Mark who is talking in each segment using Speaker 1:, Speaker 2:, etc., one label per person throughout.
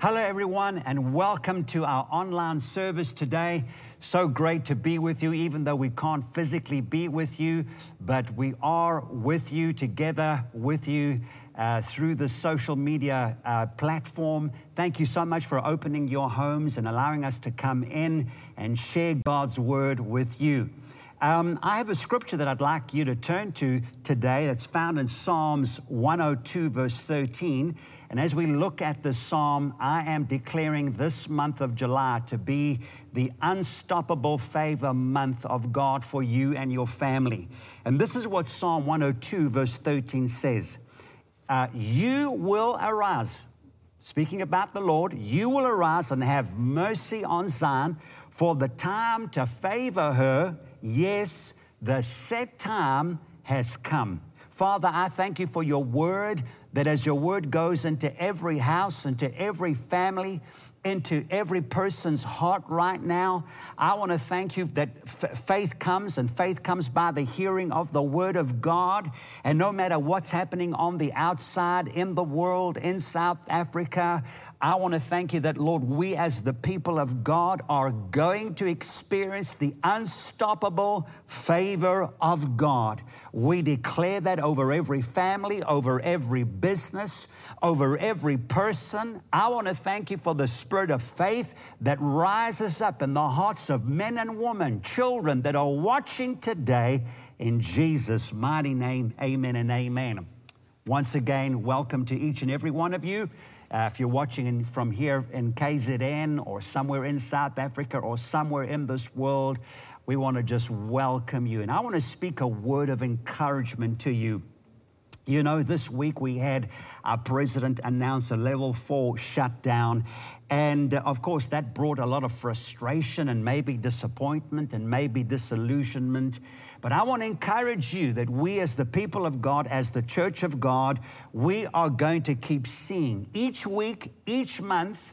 Speaker 1: Hello, everyone, and welcome to our online service today. So great to be with you, even though we can't physically be with you, but we are with you together with you uh, through the social media uh, platform. Thank you so much for opening your homes and allowing us to come in and share God's word with you. Um, I have a scripture that I'd like you to turn to today that's found in Psalms 102, verse 13. And as we look at this psalm, I am declaring this month of July to be the unstoppable favor month of God for you and your family. And this is what Psalm 102, verse 13 says uh, You will arise. Speaking about the Lord, you will arise and have mercy on Zion for the time to favor her. Yes, the set time has come. Father, I thank you for your word that as your word goes into every house, into every family, into every person's heart right now. I want to thank you that f- faith comes, and faith comes by the hearing of the Word of God. And no matter what's happening on the outside, in the world, in South Africa, I want to thank you that, Lord, we as the people of God are going to experience the unstoppable favor of God. We declare that over every family, over every business, over every person. I want to thank you for the spirit of faith that rises up in the hearts of men and women, children that are watching today. In Jesus' mighty name, amen and amen. Once again, welcome to each and every one of you. Uh, if you're watching in, from here in KZN or somewhere in South Africa or somewhere in this world, we want to just welcome you. And I want to speak a word of encouragement to you. You know, this week we had our president announce a level four shutdown. And uh, of course, that brought a lot of frustration and maybe disappointment and maybe disillusionment. But I want to encourage you that we, as the people of God, as the church of God, we are going to keep seeing each week, each month,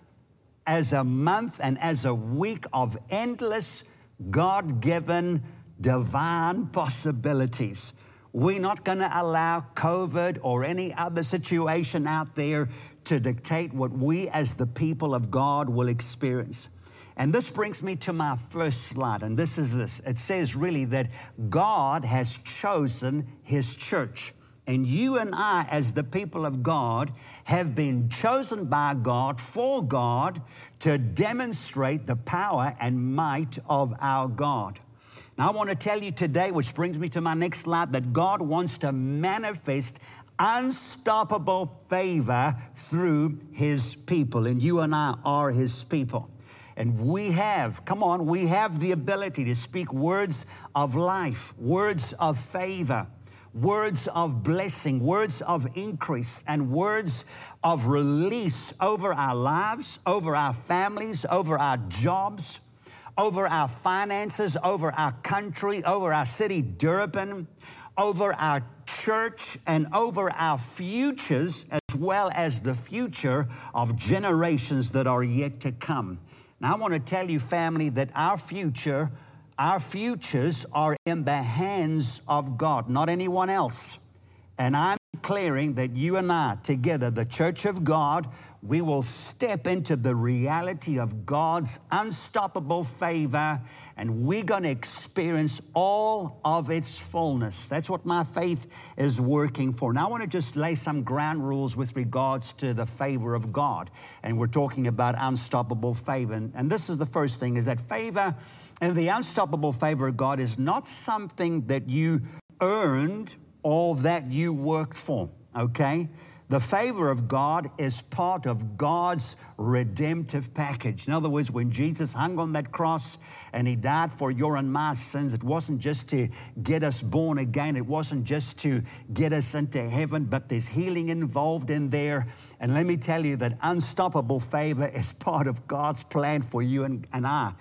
Speaker 1: as a month and as a week of endless, God given, divine possibilities. We're not going to allow COVID or any other situation out there to dictate what we, as the people of God, will experience. And this brings me to my first slide, and this is this it says really that God has chosen His church. And you and I, as the people of God, have been chosen by God for God to demonstrate the power and might of our God. Now, I want to tell you today, which brings me to my next slide, that God wants to manifest unstoppable favor through His people. And you and I are His people. And we have, come on, we have the ability to speak words of life, words of favor, words of blessing, words of increase, and words of release over our lives, over our families, over our jobs, over our finances, over our country, over our city, Durban, over our church, and over our futures, as well as the future of generations that are yet to come. Now, I want to tell you, family, that our future, our futures are in the hands of God, not anyone else. And I'm declaring that you and I, together, the church of God, we will step into the reality of God's unstoppable favor and we're going to experience all of its fullness. That's what my faith is working for. Now, I want to just lay some ground rules with regards to the favor of God. And we're talking about unstoppable favor. And, this is the first thing is that favor and the unstoppable favor of God is not something that you earned or that you worked for, okay? The favor of God is part of God's redemptive package. In other words, when Jesus hung on that cross and he died for your and my sins, it wasn't just to get us born again, it wasn't just to get us into heaven, but there's healing involved in there. And let me tell you that unstoppable favor is part of God's plan for you and, and I.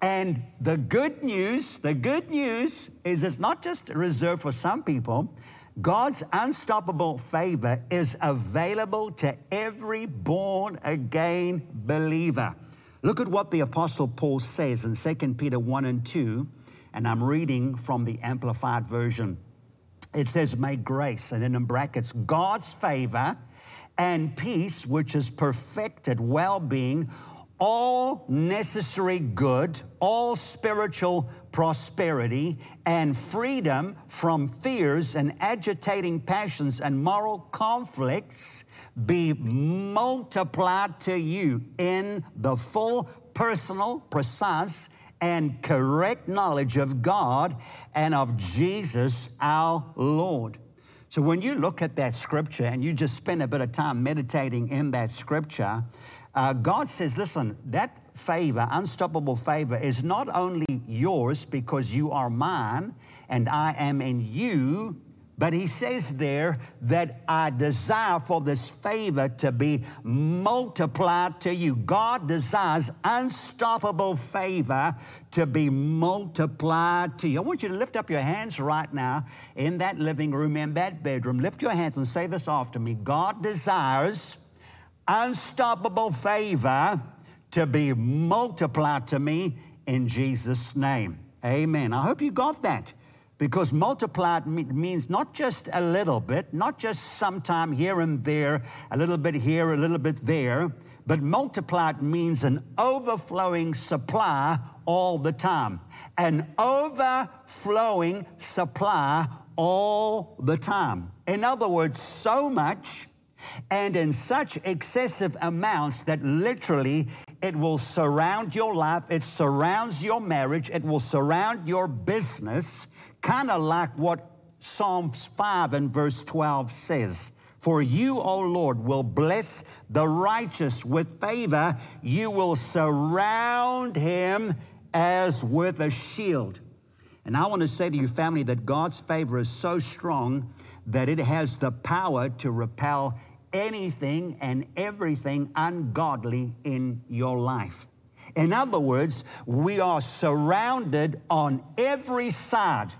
Speaker 1: And the good news, the good news is it's not just reserved for some people. God's unstoppable favor is available to every born again believer. Look at what the Apostle Paul says in 2 Peter 1 and 2, and I'm reading from the Amplified Version. It says, May grace, and then in brackets, God's favor and peace, which is perfected well being, all necessary good, all spiritual prosperity, and freedom from fears and agitating passions and moral conflicts be multiplied to you in the full personal, precise, and correct knowledge of God and of Jesus our Lord. So when you look at that scripture and you just spend a bit of time meditating in that scripture, uh, God says, listen, that favor, unstoppable favor, is not only yours because you are mine and I am in you, but he says there that I desire for this favor to be multiplied to you. God desires unstoppable favor to be multiplied to you. I want you to lift up your hands right now in that living room, in that bedroom. Lift your hands and say this after me God desires unstoppable favor to be multiplied to me in Jesus' name. Amen. I hope you got that because multiplied means not just a little bit, not just sometime here and there, a little bit here, a little bit there, but multiplied means an overflowing supply all the time. An overflowing supply all the time. In other words, so much and in such excessive amounts that literally it will surround your life, it surrounds your marriage, it will surround your business, kind of like what Psalms 5 and verse 12 says. For you, O Lord, will bless the righteous with favor. You will surround him as with a shield. And I want to say to you, family, that God's favor is so strong that it has the power to repel anything and everything ungodly in your life. In other words, we are surrounded on every side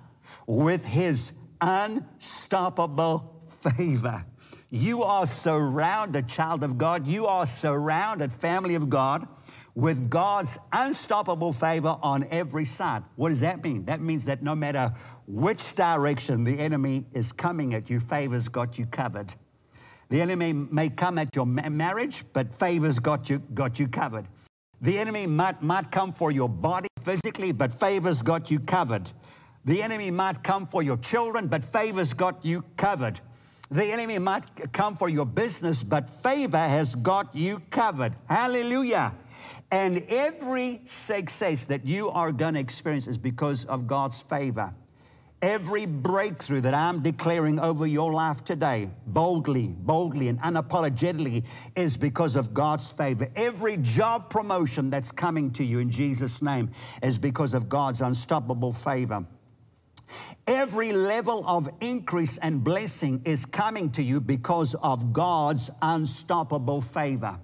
Speaker 1: with His unstoppable favor. You are surrounded, child of God. You are surrounded, family of God, with God's unstoppable favor on every side. What does that mean? That means that no matter which direction the enemy is coming at you, favor's got you covered. The enemy may come at your marriage, but favor's got you, got you covered. The enemy might, might come for your body physically, but favor's got you covered. The enemy might come for your children, but favor's got you covered. The enemy might come for your business, but favor has got you covered. Hallelujah. And every success that you are going to experience is because of God's favor. Every breakthrough that I'm declaring over your life today, boldly, boldly, and unapologetically, is because of God's favor. Every job promotion that's coming to you in Jesus' name is because of God's unstoppable favor. Every level of increase and blessing is coming to you because of God's unstoppable favor.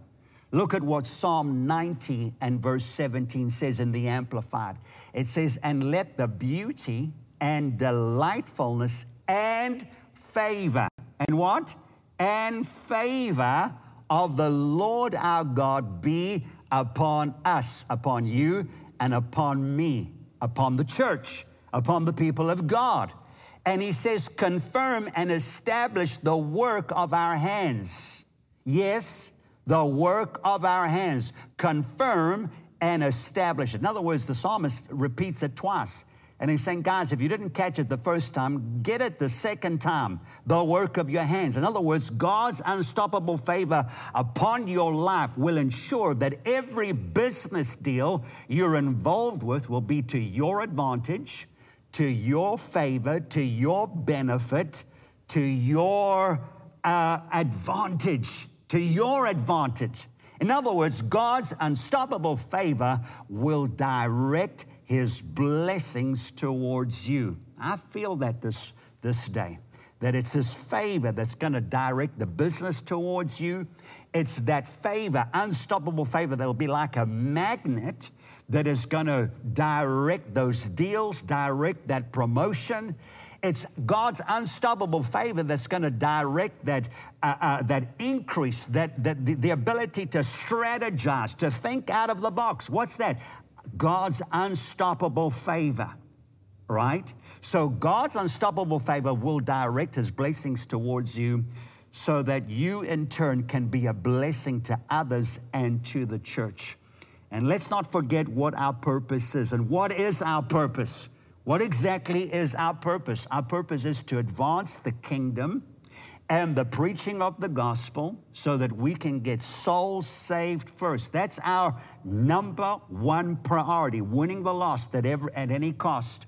Speaker 1: Look at what Psalm 90 and verse 17 says in the Amplified. It says, And let the beauty and delightfulness and favor. And what? And favor of the Lord our God be upon us, upon you, and upon me, upon the church, upon the people of God. And he says, confirm and establish the work of our hands. Yes, the work of our hands. Confirm and establish it. In other words, the psalmist repeats it twice. And he's saying, guys, if you didn't catch it the first time, get it the second time. The work of your hands. In other words, God's unstoppable favor upon your life will ensure that every business deal you're involved with will be to your advantage, to your favor, to your benefit, to your uh, advantage, to your advantage. In other words, God's unstoppable favor will direct his blessings towards you. I feel that this, this day, that it's his favor that's going to direct the business towards you. It's that favor, unstoppable favor, that'll be like a magnet that is going to direct those deals, direct that promotion. It's God's unstoppable favor that's going to direct that, uh, uh, that increase, that, that the, the ability to strategize, to think out of the box. What's that? God's unstoppable favor, right? So God's unstoppable favor will direct his blessings towards you so that you in turn can be a blessing to others and to the church. And let's not forget what our purpose is. And what is our purpose? What exactly is our purpose? Our purpose is to advance the kingdom and the preaching of the gospel so that we can get souls saved first. That's our number one priority winning the lost at, every, at any cost.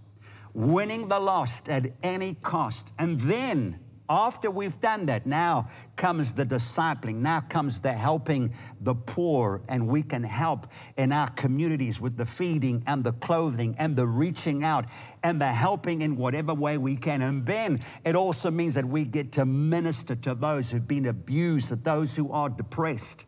Speaker 1: Winning the lost at any cost. And then after we've done that, now comes the discipling, now comes the helping the poor, and we can help in our communities with the feeding and the clothing and the reaching out and the helping in whatever way we can. And then it also means that we get to minister to those who've been abused, to those who are depressed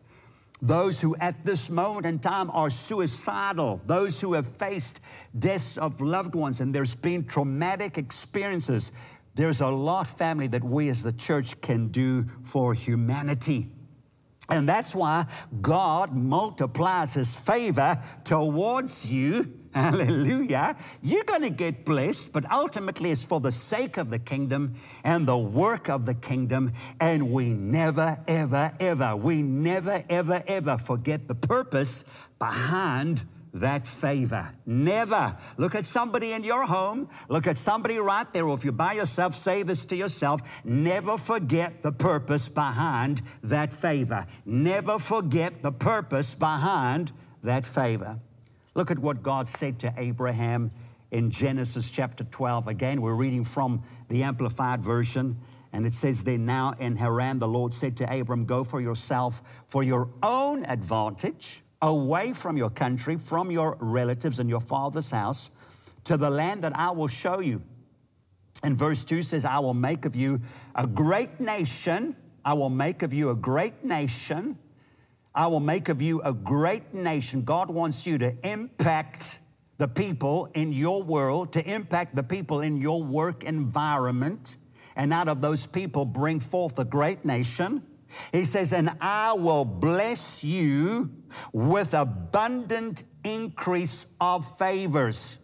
Speaker 1: those who at this moment in time are suicidal, those who have faced deaths of loved ones, and there's been traumatic experiences there's a lot, family, that we as the church can do for humanity. And that's why God multiplies his favor towards you. Hallelujah. You're going to get blessed, but ultimately it's for the sake of the kingdom and the work of the kingdom. And we never, ever, ever, we never, ever, ever forget the purpose behind that favor. Never. Look at somebody in your home. Look at somebody right there. Or if you're by yourself, say this to yourself. Never forget the purpose behind that favor. Never forget the purpose behind that favor. Look at what God said to Abraham in Genesis chapter 12. Again, we're reading from the Amplified Version. And it says Then now in Haran, the Lord said to Abram, Go for yourself for your own advantage away from your country, from your relatives and your father's house, to the land that I will show you. And verse 2 says, I will make of you a great nation. I will make of you a great nation. I will make of you a great nation. God wants you to impact the people in your world, to impact the people in your work environment, and out of those people bring forth a great nation. He says, And I will bless you with abundant increase of favors,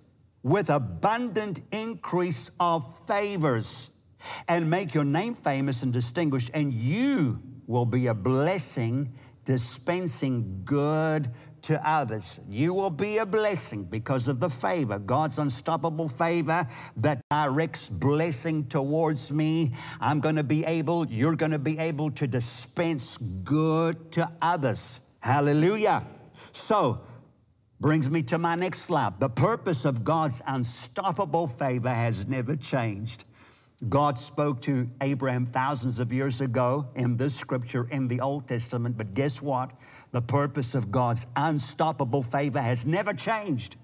Speaker 1: with abundant increase of favors, and make your name famous and distinguished, and you will be a blessing dispensing good to others. You will be a blessing because of the favor, God's unstoppable favor that directs blessing towards me. I'm going to be able, you're going to be able to dispense good to others. Hallelujah. So, brings me to my next slide. The purpose of God's unstoppable favor has never changed. God spoke to Abraham thousands of years ago in this scripture in the Old Testament, but guess what? The purpose of God's unstoppable favor has never changed.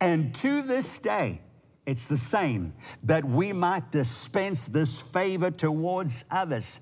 Speaker 1: And to this day, it's the same that we might dispense this favor towards others.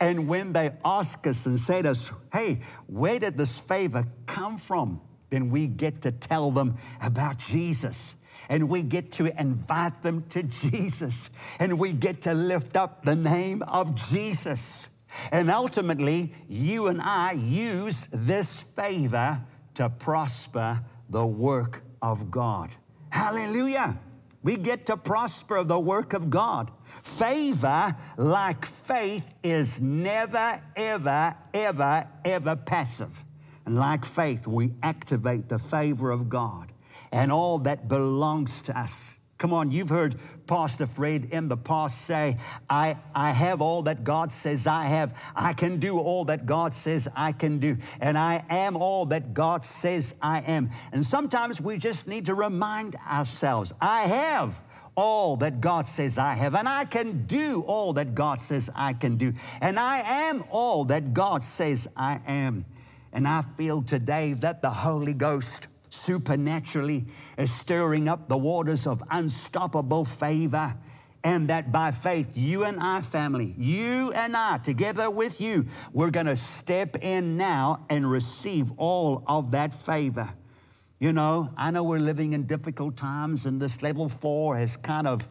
Speaker 1: And when they ask us and say to us, hey, where did this favor come from? Then we get to tell them about Jesus and we get to invite them to Jesus and we get to lift up the name of Jesus. And ultimately, you and I use this favor to prosper the work of God. Hallelujah. We get to prosper the work of God. Favor, like faith, is never, ever, ever, ever passive. And like faith, we activate the favor of God and all that belongs to us. Come on, you've heard Pastor Fred in the past say, I, I have all that God says I have. I can do all that God says I can do. And I am all that God says I am. And sometimes we just need to remind ourselves, I have all that God says I have, and I can do all that God says I can do, and I am all that God says I am. And I feel today that the Holy Ghost supernaturally is stirring up the waters of unstoppable favor. And that by faith, you and I, family, you and I, together with you, we're going to step in now and receive all of that favor. You know, I know we're living in difficult times, and this level four has kind of,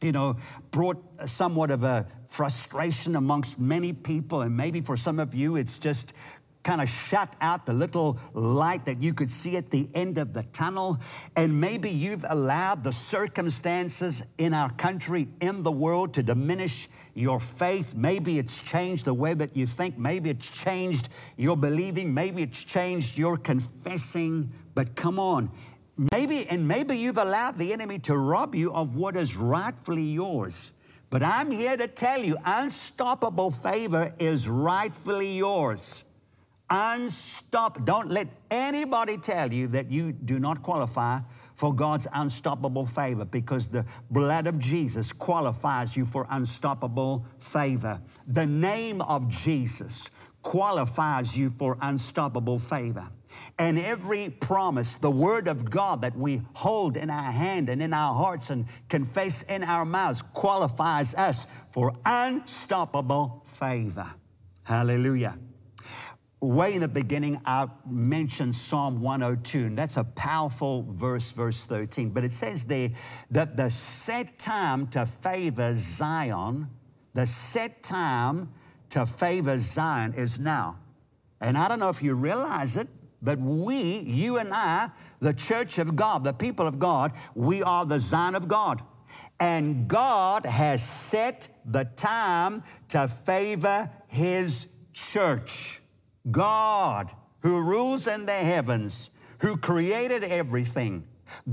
Speaker 1: you know, brought somewhat of a frustration amongst many people. And maybe for some of you, it's just kind of shut out the little light that you could see at the end of the tunnel. And maybe you've allowed the circumstances in our country, in the world, to diminish your faith. Maybe it's changed the way that you think. Maybe it's changed your believing. Maybe it's changed your confessing. But come on. Maybe, and maybe you've allowed the enemy to rob you of what is rightfully yours. But I'm here to tell you unstoppable favor is rightfully yours. Unstop. Don't let anybody tell you that you do not qualify for God's unstoppable favor because the blood of Jesus qualifies you for unstoppable favor. The name of Jesus qualifies you for unstoppable favor. And every promise, the word of God that we hold in our hand and in our hearts and confess in our mouths, qualifies us for unstoppable favor. Hallelujah. Way in the beginning, I mentioned Psalm 102, and that's a powerful verse, verse 13. But it says there that the set time to favor Zion, the set time to favor Zion is now. And I don't know if you realize it, but we, you and I, the church of God, the people of God, we are the Zion of God. And God has set the time to favor His church. God, who rules in the heavens, who created everything,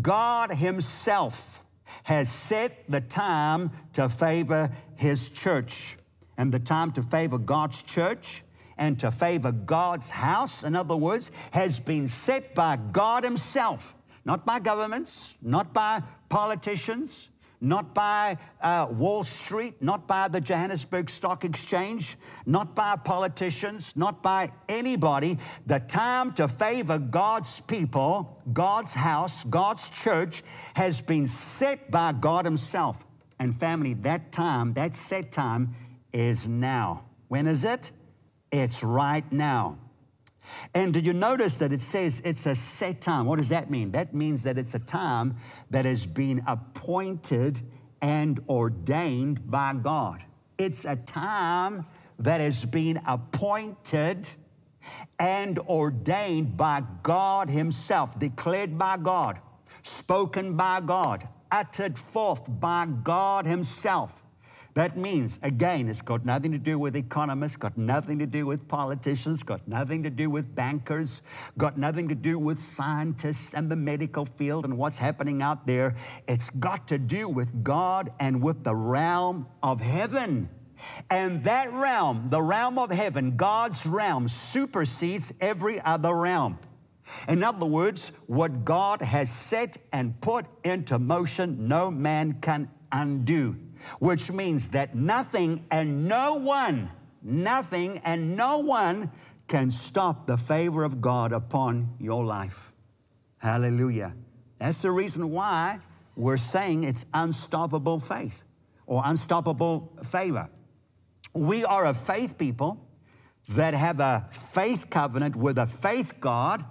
Speaker 1: God Himself has set the time to favor His church. And the time to favor God's church and to favor God's house, in other words, has been set by God Himself, not by governments, not by politicians, not by uh, Wall Street, not by the Johannesburg Stock Exchange, not by politicians, not by anybody. The time to favor God's people, God's house, God's church has been set by God Himself. And family, that time, that set time is now. When is it? It's right now. And did you notice that it says it's a set time? What does that mean? That means that it's a time that has been appointed and ordained by God. It's a time that has been appointed and ordained by God Himself, declared by God, spoken by God, uttered forth by God Himself. That means, again, it's got nothing to do with economists, got nothing to do with politicians, got nothing to do with bankers, got nothing to do with scientists and the medical field and what's happening out there. It's got to do with God and with the realm of heaven. And that realm, the realm of heaven, God's realm, supersedes every other realm. In other words, what God has set and put into motion, no man can undo which means that nothing and no one, nothing and no one can stop the favor of God upon your life. Hallelujah. That's the reason why we're saying it's unstoppable faith or unstoppable favor. We are a faith people that have a faith covenant with a faith God,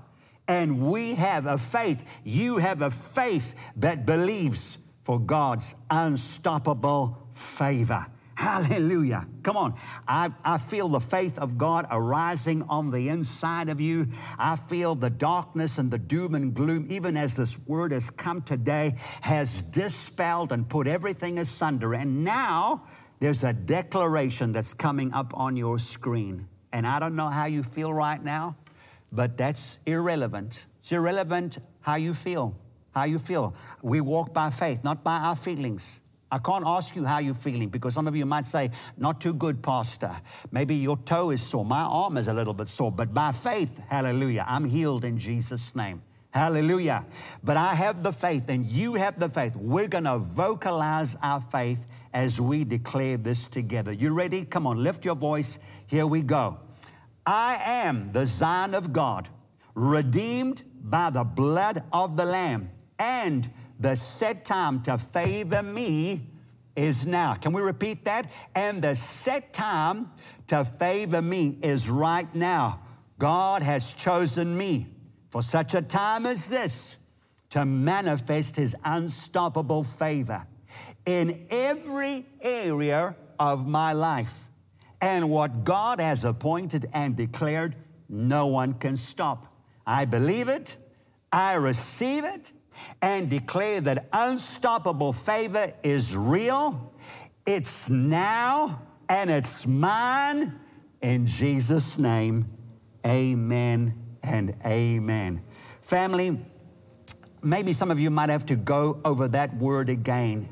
Speaker 1: and we have a faith. You have a faith that believes for God's unstoppable favor. Hallelujah. Come on. I, I feel the faith of God arising on the inside of you. I feel the darkness and the doom and gloom, even as this word has come today, has dispelled and put everything asunder. And now there's a declaration that's coming up on your screen. And I don't know how you feel right now, but that's irrelevant. It's irrelevant how you feel how you feel. We walk by faith, not by our feelings. I can't ask you how you're feeling because some of you might say, Not too good, Pastor. Maybe your toe is sore. My arm is a little bit sore. But by faith, hallelujah, I'm healed in Jesus' name. Hallelujah. But I have the faith and you have the faith. We're going to vocalize our faith as we declare this together. You ready? Come on, lift your voice. Here we go. I am the Zion of God, redeemed by the blood of the Lamb and the set time to favor me is now. Can we repeat that? And the set time to favor me is right now. God has chosen me for such a time as this to manifest his unstoppable favor in every area of my life. And what God has appointed and declared, no one can stop. I believe it, I receive it, and declare that unstoppable favor is real, It's now and it's mine. In Jesus' name, amen and amen. Family, maybe some of you might have to go over that word again.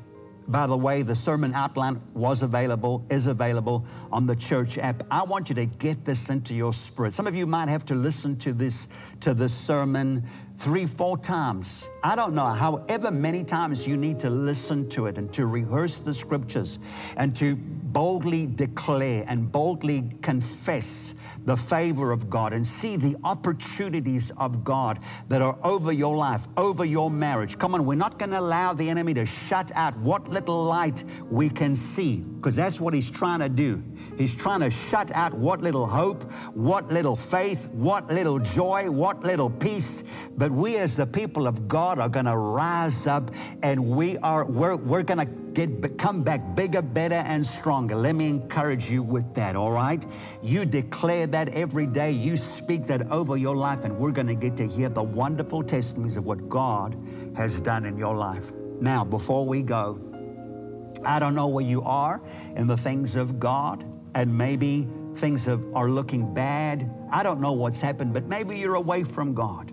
Speaker 1: By the way, the sermon outline was available, is available on the church app. I want you to get this into your spirit. Some of you might have to listen to this to this sermon three, four times. I don't know, however many times you need to listen to it and to rehearse the scriptures and to boldly declare and boldly confess the favor of God and see the opportunities of God that are over your life, over your marriage. Come on, we're not going to allow the enemy to shut out what little light we can see because that's what he's trying to do. He's trying to shut out what little hope, what little faith, what little joy, what little peace. But we as the people of God are going to rise up and we are we're, we're going to get come back bigger, better, and stronger. Let me encourage you with that, all right? You declare that every day. You speak that over your life, and we're going to get to hear the wonderful testimonies of what God has done in your life. Now, before we go, I don't know where you are in the things of God, and maybe things have, are looking bad. I don't know what's happened, but maybe you're away from God.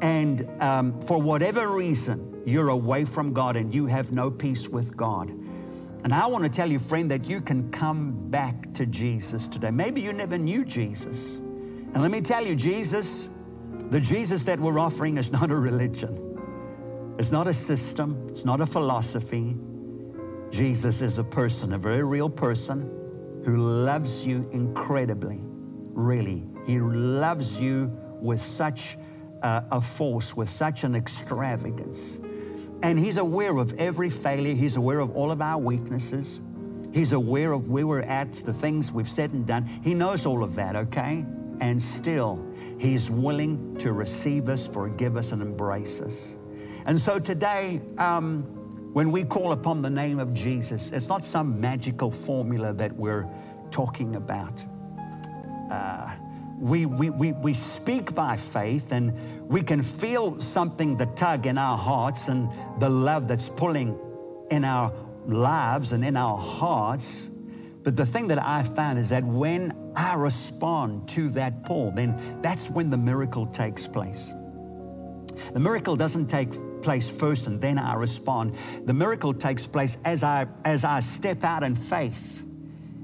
Speaker 1: And um, for whatever reason, you're away from God and you have no peace with God. And I want to tell you, friend, that you can come back to Jesus today. Maybe you never knew Jesus. And let me tell you, Jesus, the Jesus that we're offering is not a religion, it's not a system, it's not a philosophy. Jesus is a person, a very real person who loves you incredibly, really. He loves you with such a force, with such an extravagance. And He's aware of every failure, He's aware of all of our weaknesses. He's aware of where we're at, the things we've said and done. He knows all of that, okay? And still, He's willing to receive us, forgive us, and embrace us. And so today, um, when we call upon the name of Jesus, it's not some magical formula that we're talking about. Uh, we, we, we, we speak by faith and we can feel something, the tug in our hearts and the love that's pulling in our lives and in our hearts. But the thing that I found is that when I respond to that pull, then that's when the miracle takes place. The miracle doesn't take place first and then I respond. The miracle takes place as I, as I step out in faith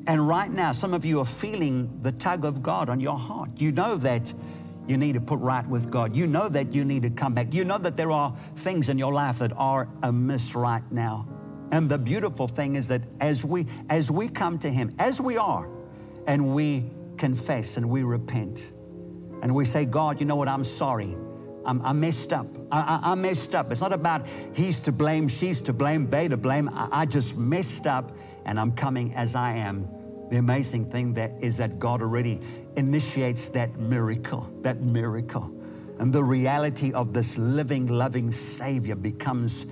Speaker 1: and right now, some of you are feeling the tug of God on your heart. You know that you need to put right with God. You know that you need to come back. You know that there are things in your life that are amiss right now. And the beautiful thing is that as we as we come to him, as we are, and we confess and we repent, and we say, God, you know what? I'm sorry. I'm, I messed up. I, I, I, messed up. It's not about he's to blame, she's to blame, they to blame. I, I just messed up, and I'm coming as I am the amazing thing that is that God already initiates that miracle, that miracle. And the reality of this living, loving Savior becomes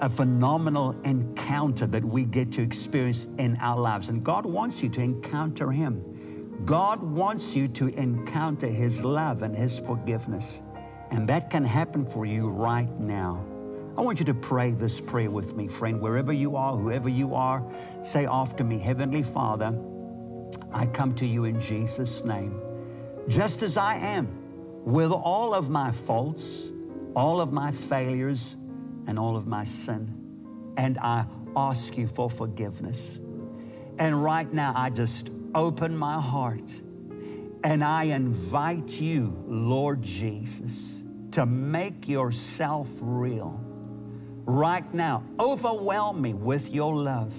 Speaker 1: a phenomenal encounter that we get to experience in our lives. And God wants you to encounter Him. God wants you to encounter His love and His forgiveness. And that can happen for you right now. I want you to pray this prayer with me, friend. Wherever you are, whoever you are, say after me Heavenly Father, I come to you in Jesus' name, just as I am, with all of my faults, all of my failures, and all of my sin. And I ask you for forgiveness. And right now, I just open my heart and I invite you, Lord Jesus, to make yourself real right now. Overwhelm me with your love,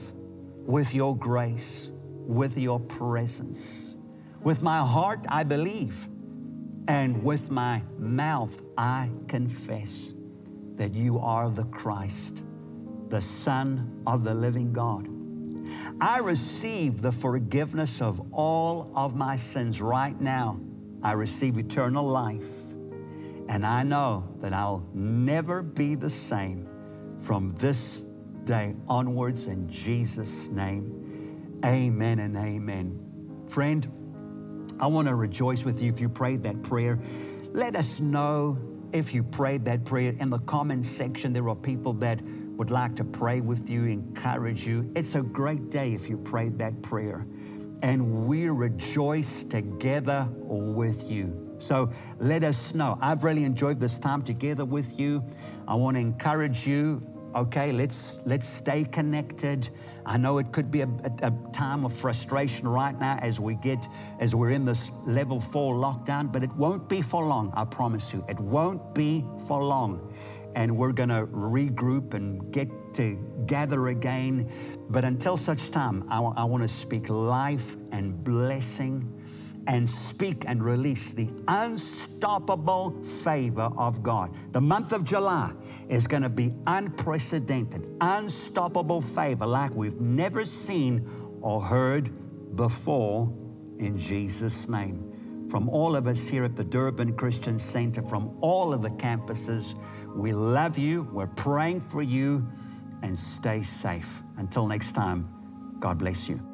Speaker 1: with your grace, with your presence. With my heart, I believe, and with my mouth, I confess that you are the Christ, the Son of the living God. I receive the forgiveness of all of my sins right now. I receive eternal life. And I know that I'll never be the same from this day onwards in Jesus' name. Amen and amen. Friend, I want to rejoice with you if you prayed that prayer. Let us know if you prayed that prayer. In the comment section, there are people that would like to pray with you, encourage you. It's a great day if you prayed that prayer. And we rejoice together with you. So let us know. I've really enjoyed this time together with you. I want to encourage you. Okay, let's let's stay connected. I know it could be a, a, a, time of frustration right now as we get as we're in this level four lockdown, but it won't be for long. I promise you, it won't be for long and we're going to regroup and get to gather again. But until such time, I, I want to speak life and blessing and speak and release the unstoppable favor of God. The month of July is going to be unprecedented, unstoppable favor like we've never seen or heard before in Jesus' name. From all of us here at the Durban Christian Center, from all of the campuses, we love you. We're praying for you and stay safe. Until next time, God bless you.